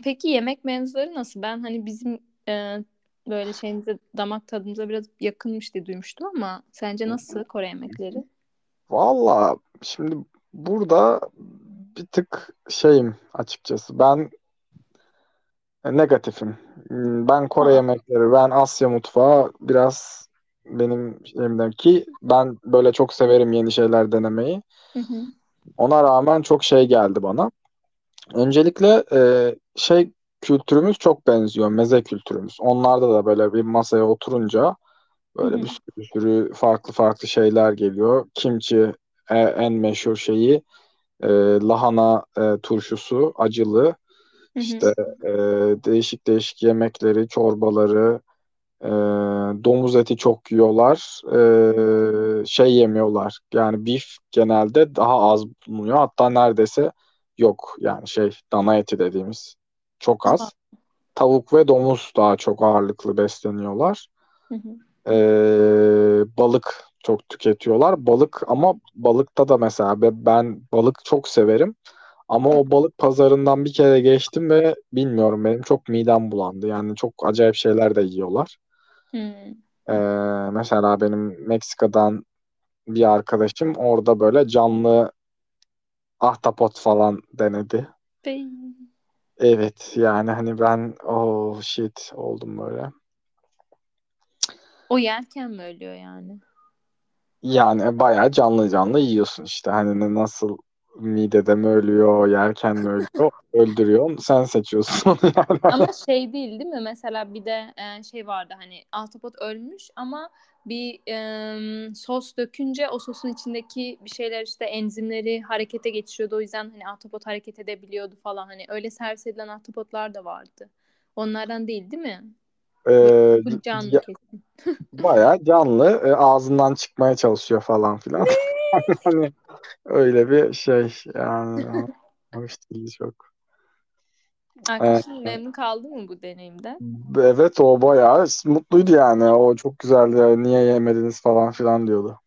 Peki yemek mevzuları nasıl? Ben hani bizim e, böyle şeyimize damak tadımıza biraz yakınmış diye duymuştum ama sence nasıl Kore yemekleri? Valla şimdi burada bir tık şeyim açıkçası ben negatifim. Hmm, Ben Kore yemekleri, ben Asya mutfağı biraz benim şeyimden ki ben böyle çok severim yeni şeyler denemeyi. Hı hı. Ona rağmen çok şey geldi bana. Öncelikle e, şey kültürümüz çok benziyor, meze kültürümüz. Onlarda da böyle bir masaya oturunca Böyle Hı hı. bir sürü, bir sürü farklı farklı şeyler geliyor. Kimchi e, en meşhur şeyi e, lahana e, turşusu acılı. Hı hı. İşte e, değişik değişik yemekleri, çorbaları, e, domuz eti çok yiyorlar. E, şey yemiyorlar. Yani beef genelde daha az bulunuyor. Hatta neredeyse yok. Yani şey dana eti dediğimiz çok az. Tavuk ve domuz daha çok ağırlıklı besleniyorlar. Hı hı. Ee, balık çok tüketiyorlar. Balık ama balıkta da mesela be- ben balık çok severim. Ama o balık pazarından bir kere geçtim ve bilmiyorum benim çok midem bulandı. Yani çok acayip şeyler de yiyorlar. Hı. Ee, mesela benim Meksika'dan bir arkadaşım orada böyle canlı ahtapot falan denedi. Bey. Evet yani hani ben oh shit oldum böyle. O yerken mi ölüyor yani? Yani bayağı canlı canlı yiyorsun işte. Hani nasıl midede mi ölüyor, yerken mi ölüyor, öldürüyor. Sen seçiyorsun onu yani. Ama şey değil değil mi? Mesela bir de e, şey vardı hani ahtapot ölmüş ama bir e, sos dökünce o sosun içindeki bir şeyler işte enzimleri harekete geçiriyordu. O yüzden hani ahtapot hareket edebiliyordu falan. Hani öyle servis edilen ahtapotlar da vardı. Onlardan değil değil mi? Ee, canlı ya- kesin. bayağı canlı. e, ağzından çıkmaya çalışıyor falan filan. Hani öyle bir şey yani. Hoş değil çok. Arkadaşın memnun kaldı mı bu deneyimden? evet o bayağı mutluydu yani. O çok güzeldi. Niye yemediniz falan filan diyordu.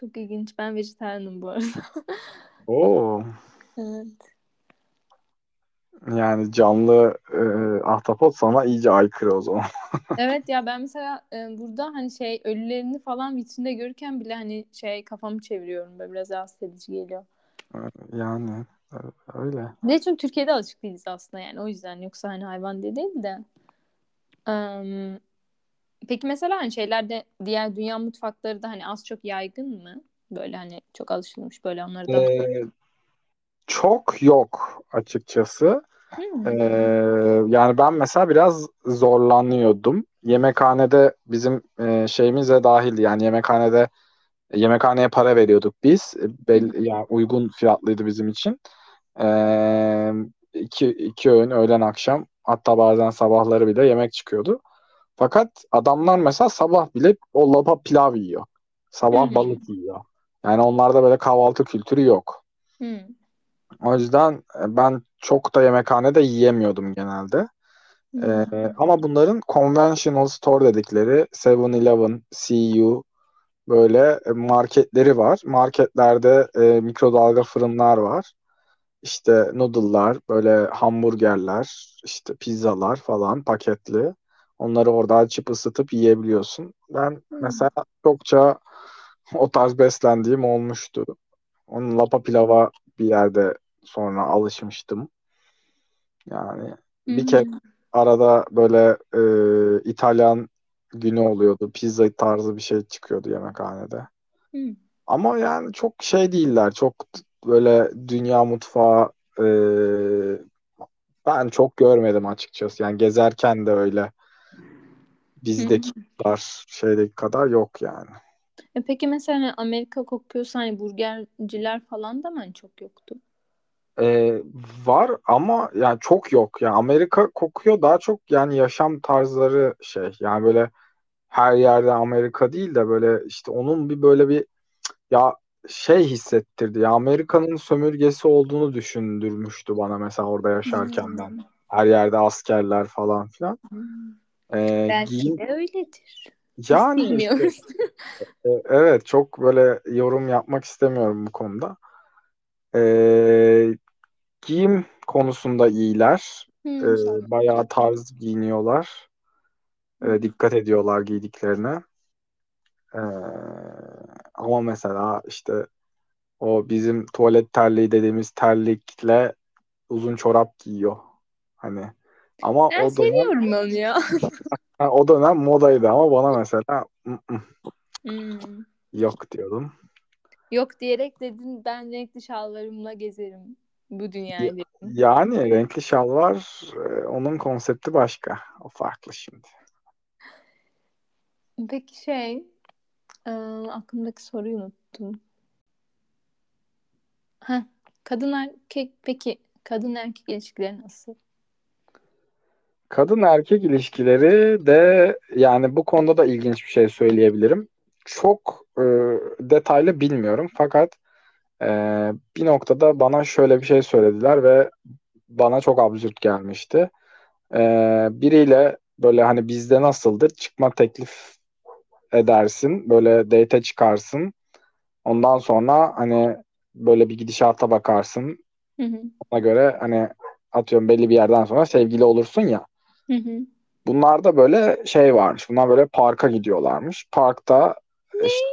Çok ilginç. Ben vejetaryenim bu arada. Oo. Evet. Yani canlı e, ahtapot sana iyice aykırı o zaman. Evet ya ben mesela e, burada hani şey ölülerini falan vitrinde görürken bile hani şey kafamı çeviriyorum böyle biraz rahatsız edici geliyor. Yani e, öyle. Ne çünkü Türkiye'de alışık değiliz aslında yani o yüzden yoksa hani hayvan diye değil de. Em, peki mesela hani şeylerde diğer dünya mutfakları da hani az çok yaygın mı? Böyle hani çok alışılmış böyle onlardan. Ee, çok yok açıkçası. Hmm. Ee, yani ben mesela biraz zorlanıyordum. Yemekhanede bizim e, şeyimiz de dahildi. Yani yemekhanede yemekhaneye para veriyorduk biz. Bel, yani uygun fiyatlıydı bizim için. Ee, iki, iki öğün öğlen akşam hatta bazen sabahları bile yemek çıkıyordu. Fakat adamlar mesela sabah bile o lapa pilav yiyor. Sabah hı. balık yiyor. Yani onlarda böyle kahvaltı kültürü yok. Hmm. O yüzden e, ben çok da yemekhanede yiyemiyordum genelde. Ee, ama bunların conventional store dedikleri 7-Eleven, CU böyle e, marketleri var. Marketlerde e, mikrodalga fırınlar var. İşte noodle'lar, böyle hamburgerler, işte pizzalar falan paketli. Onları orada açıp ısıtıp yiyebiliyorsun. Ben mesela çokça o tarz beslendiğim olmuştu. Onun lapa pilava bir yerde sonra alışmıştım. Yani bir kere Hmm. arada böyle e, İtalyan günü oluyordu. Pizza tarzı bir şey çıkıyordu yemekhanede. Hmm. Ama yani çok şey değiller. Çok böyle dünya mutfağı e, ben çok görmedim açıkçası. Yani gezerken de öyle bizdeki kadar şeydeki kadar yok yani. E peki mesela hani Amerika kokuyorsa hani burgerciler falan da mı hani çok yoktu? Ee, var ama yani çok yok. Yani Amerika kokuyor daha çok yani yaşam tarzları şey. Yani böyle her yerde Amerika değil de böyle işte onun bir böyle bir ya şey hissettirdi. Ya Amerika'nın sömürgesi olduğunu düşündürmüştü bana mesela orada yaşarken ben. Hmm. Her yerde askerler falan filan. Hmm. Ee, Belki giyim de öyledir. Yani işte bilmiyoruz. e, evet çok böyle yorum yapmak istemiyorum bu konuda. Ee, giyim konusunda iyiler. Ee, Hmm, sen- bayağı tarz giyiniyorlar. Ee, dikkat ediyorlar giydiklerine. Ee, ama mesela işte o bizim tuvalet terliği dediğimiz terlikle uzun çorap giyiyor. Hani ama Ben o seviyorum onu ya. ha, o dönem modaydı ama bana mesela "Mm-mm, Hmm. yok diyordum. Yok diyerek dedin ben renkli şalvarımla gezerim bu Ya- dünyayı dedim. yani renkli şalvar e, onun konsepti başka. O farklı şimdi. Peki şey e, aklımdaki soruyu unuttum. Heh, kadın erkek peki kadın erkek ilişkileri nasıl? Kadın erkek ilişkileri de yani bu konuda da ilginç bir şey söyleyebilirim. Çok e, detaylı bilmiyorum fakat e, bir noktada bana şöyle bir şey söylediler ve bana çok absürt gelmişti. E, biriyle böyle hani bizde nasıldır çıkma teklif edersin böyle date çıkarsın ondan sonra hani böyle bir gidişata bakarsın Hı hı. ona göre hani atıyorum belli bir yerden sonra sevgili olursun ya. Hı hı. Bunlarda böyle şey varmış. Bunlar böyle parka gidiyorlarmış. Parkta işte,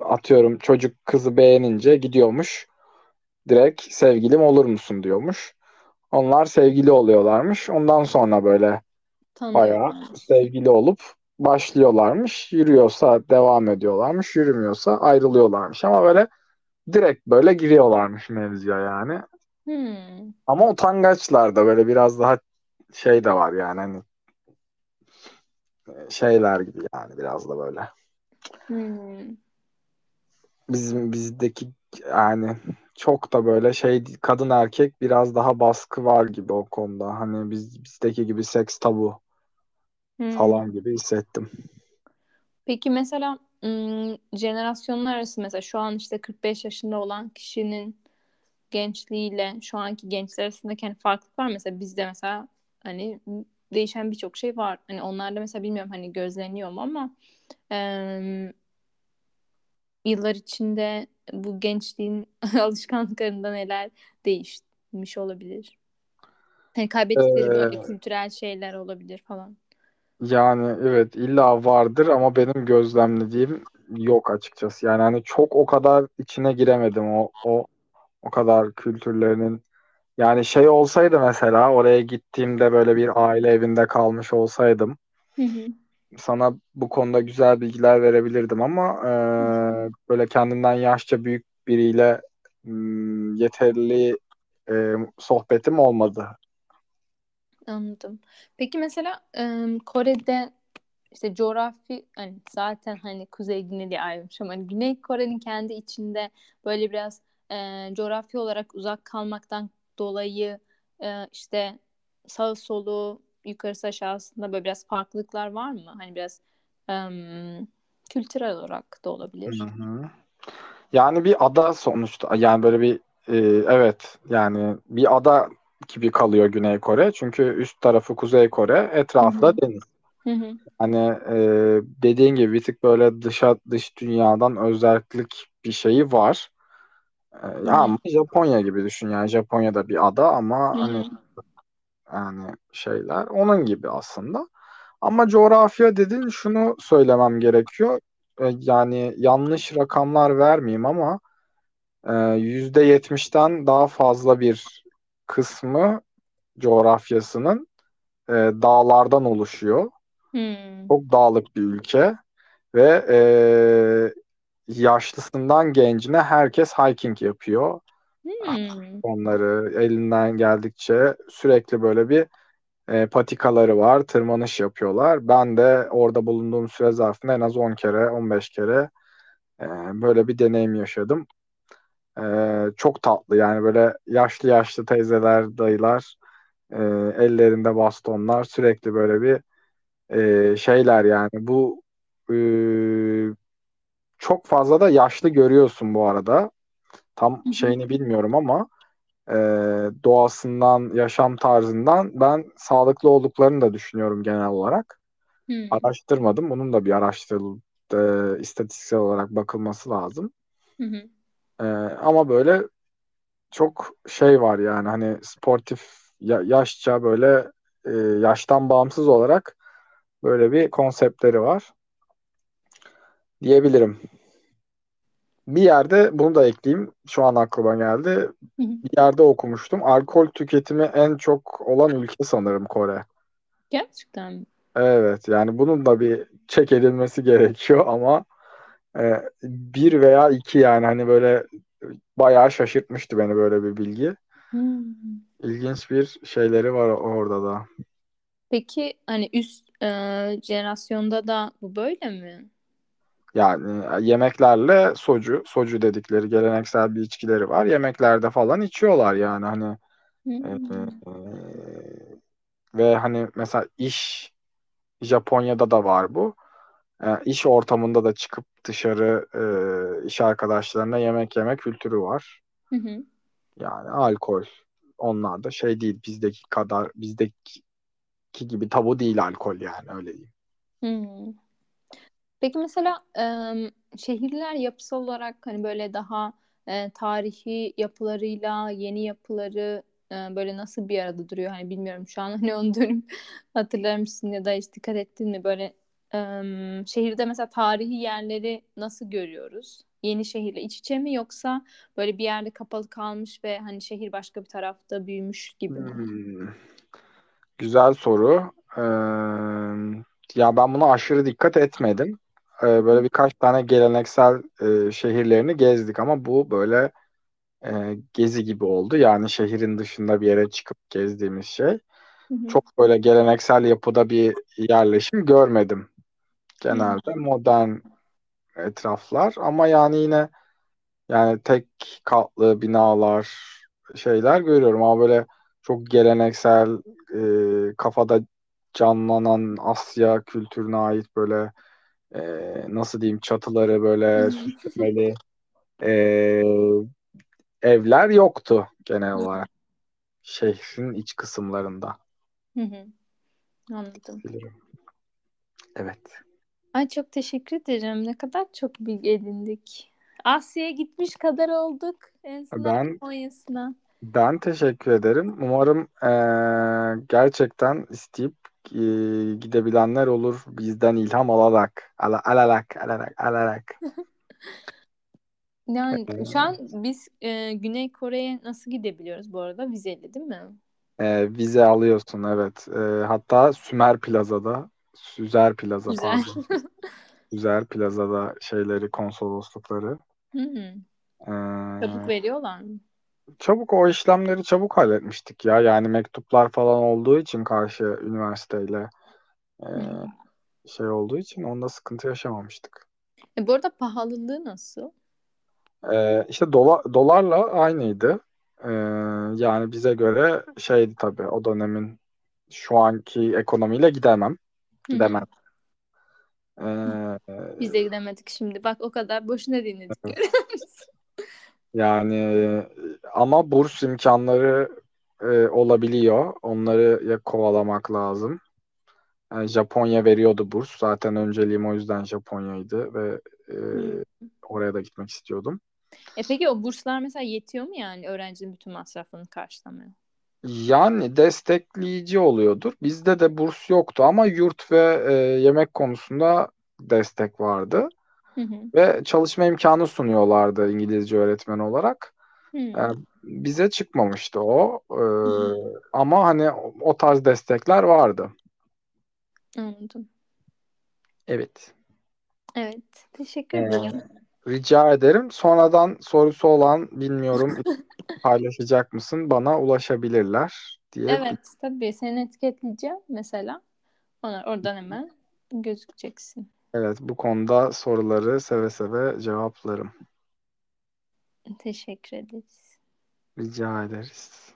atıyorum çocuk kızı beğenince gidiyormuş. Direkt sevgilim olur musun diyormuş. Onlar sevgili oluyorlarmış. Ondan sonra böyle bayağı Tanıyorlarmış. sevgili olup başlıyorlarmış. Yürüyorsa devam ediyorlarmış. Yürümüyorsa ayrılıyorlarmış. Ama böyle direkt böyle giriyorlarmış mevzuya yani. Hmm. Ama utangaçlar da böyle biraz daha şey de var yani hani şeyler gibi yani biraz da böyle. Hmm. Bizim bizdeki yani çok da böyle şey kadın erkek biraz daha baskı var gibi o konuda. Hani biz bizdeki gibi seks tabu Hmm. falan gibi hissettim. Peki mesela ım, jenerasyonlar arası mesela şu an işte 45 yaşında olan kişinin gençliğiyle şu anki gençler arasındaki hani farklılık var mesela bizde mesela hani değişen birçok şey var. Hani onlarda mesela bilmiyorum hani gözleniyor mu ama em, yıllar içinde bu gençliğin alışkanlıklarında neler değişmiş olabilir? Hani kaybettikleri böyle Ee, kültürel şeyler olabilir falan. yani evet illa vardır ama benim gözlemlediğim yok açıkçası. Yani hani çok o kadar içine giremedim o o o kadar kültürlerinin. Yani şey olsaydı mesela oraya gittiğimde böyle bir aile evinde kalmış olsaydım Hı hı. sana bu konuda güzel bilgiler verebilirdim ama e, böyle kendinden yaşça büyük biriyle m, yeterli e, sohbetim olmadı. Anladım. Peki mesela em, Kore'de işte coğrafi hani zaten hani Kuzey Güney diye ayrılmış ama hani Güney Kore'nin kendi içinde böyle biraz e, coğrafi olarak uzak kalmaktan dolayı e, işte sağ solu yukarısı aşağısında böyle biraz farklılıklar var mı? Hani biraz em, kültürel olarak da Hı olabilir. hı. Yani bir ada sonuçta yani böyle bir e, evet yani bir ada gibi kalıyor Güney Kore çünkü üst tarafı Kuzey Kore Hı etrafı da hı. deniz. Hı hı. Hani e, dediğin gibi bir tık böyle dışa dış dünyadan özellik bir şeyi var. Hı ama. Japonya gibi düşün yani Japonya'da bir ada ama Hı hani yani şeyler onun gibi aslında. Ama coğrafya dedin şunu söylemem gerekiyor. E, yani yanlış rakamlar vermeyeyim ama e, yüzde yetmişten daha fazla bir kısmı coğrafyasının e, dağlardan oluşuyor. Hmm. Çok dağlık bir ülke ve yaşlısından gencine herkes hiking yapıyor. Hmm. Onları elinden geldikçe sürekli böyle bir e, patikaları var, tırmanış yapıyorlar. Ben de orada bulunduğum süre zarfında en az 10 kere, 15 kere e, böyle bir deneyim yaşadım. E, çok tatlı yani böyle yaşlı yaşlı teyzeler, dayılar, e, ellerinde bastonlar sürekli böyle bir e, şeyler yani bu e, çok fazla da yaşlı görüyorsun bu arada. Tam Hı hı. şeyini bilmiyorum ama e, doğasından, yaşam tarzından ben sağlıklı olduklarını da düşünüyorum genel olarak. Hmm. Araştırmadım. Bunun da bir araştırılıp e, istatistiksel olarak bakılması lazım. Hı hı. E, ama böyle çok şey var yani hani sportif ya- yaşça böyle e, yaştan bağımsız olarak böyle bir konseptleri var diyebilirim. Bir yerde bunu da ekleyeyim. Şu an aklıma geldi. Bir yerde okumuştum. Alkol tüketimi en çok olan ülke sanırım Kore. Gerçekten mi? Evet yani bunun da bir çek edilmesi gerekiyor ama e, bir veya iki yani hani böyle bayağı şaşırtmıştı beni böyle bir bilgi. Hmm. İlginç bir şeyleri var orada da. Peki hani üst Ee, jenerasyonda da bu böyle mi? Yani e, yemeklerle socu, socu dedikleri geleneksel bir içkileri var. Yemeklerde falan içiyorlar yani hani e, e, ve hani mesela iş Japonya'da da var bu. E, iş ortamında da çıkıp dışarı e, iş arkadaşlarına yemek yemek kültürü var. Hı hı. Yani alkol. Onlar da şey değil bizdeki kadar bizdeki gibi tabu değil alkol yani öyle diyeyim. Peki mesela em, şehirler yapısal olarak hani böyle daha e, tarihi yapılarıyla yeni yapıları e, böyle nasıl bir arada duruyor? Hani bilmiyorum şu an hani onu dönüp hatırlar mısın ya da hiç dikkat ettin mi? Böyle em, şehirde mesela tarihi yerleri nasıl görüyoruz? Yeni şehirle iç içe mi yoksa böyle bir yerde kapalı kalmış ve hani şehir başka bir tarafta büyümüş gibi mi? Hmm. Güzel soru. Ee, ya ben buna aşırı dikkat etmedim. Ee, böyle birkaç tane geleneksel e, şehirlerini gezdik ama bu böyle e, gezi gibi oldu. Yani şehrin dışında bir yere çıkıp gezdiğimiz şey. Hı hı. Çok böyle geleneksel yapıda bir yerleşim görmedim. Hı. Genelde modern etraflar ama yani yine yani tek katlı binalar şeyler görüyorum ama böyle çok geleneksel e, kafada canlanan Asya kültürüne ait böyle e, nasıl diyeyim çatıları böyle süslemeli e, evler yoktu genel olarak şehrin iç kısımlarında. Hı hı. Anladım. Bilirim. Evet. Ay çok teşekkür ederim. Ne kadar çok bilgi edindik. Asya'ya gitmiş kadar olduk. En Ben Japonya'sına. ben teşekkür ederim. Umarım e, gerçekten isteyip e, gidebilenler olur bizden ilham alarak, ala, alarak, alarak, alarak. Yani E, şu an biz e, Güney Kore'ye nasıl gidebiliyoruz bu arada? Vizeli değil mi? e, vize alıyorsun evet. E, hatta Sümer Plaza'da, Süzer Plaza Güzel. Süzer Plaza'da şeyleri, konsoloslukları. Hı hı. E, Çabuk veriyorlar mı? Çabuk o işlemleri çabuk halletmiştik ya. Yani mektuplar falan olduğu için karşı üniversiteyle e, şey olduğu için onda sıkıntı yaşamamıştık. E, bu arada pahalılığı nasıl? E, işte dola, dolarla aynıydı. E, yani bize göre şeydi tabii o dönemin şu anki ekonomiyle gidemem. Gidemem. E, Biz de gidemedik şimdi. Bak o kadar boşuna dinledik. Yani ama burs imkanları e, olabiliyor. Onları ya kovalamak lazım. Yani Japonya veriyordu burs. Zaten önceliğim o yüzden Japonya'ydı ve e, Hı. oraya da gitmek istiyordum. E peki o burslar mesela yetiyor mu yani öğrencinin bütün masrafını karşılamaya? Yani destekleyici oluyordur. Bizde de burs yoktu ama yurt ve e, yemek konusunda destek vardı. Hı hı. Ve çalışma imkanı sunuyorlardı İngilizce öğretmen olarak. Hı. E, bize çıkmamıştı o. E, ama hani o, o tarz destekler vardı. Anladım. Evet. Evet. Teşekkür E, ederim. rica ederim. Sonradan sorusu olan bilmiyorum paylaşacak mısın? Bana ulaşabilirler diye. Evet tabii seni etiketleyeceğim mesela. Onlar oradan hemen gözükeceksin. Evet, bu konuda soruları seve seve cevaplarım. Teşekkür ederiz. Rica ederiz.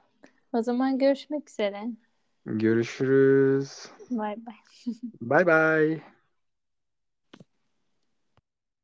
O zaman görüşmek üzere. Görüşürüz. Bay bay. Bay bay.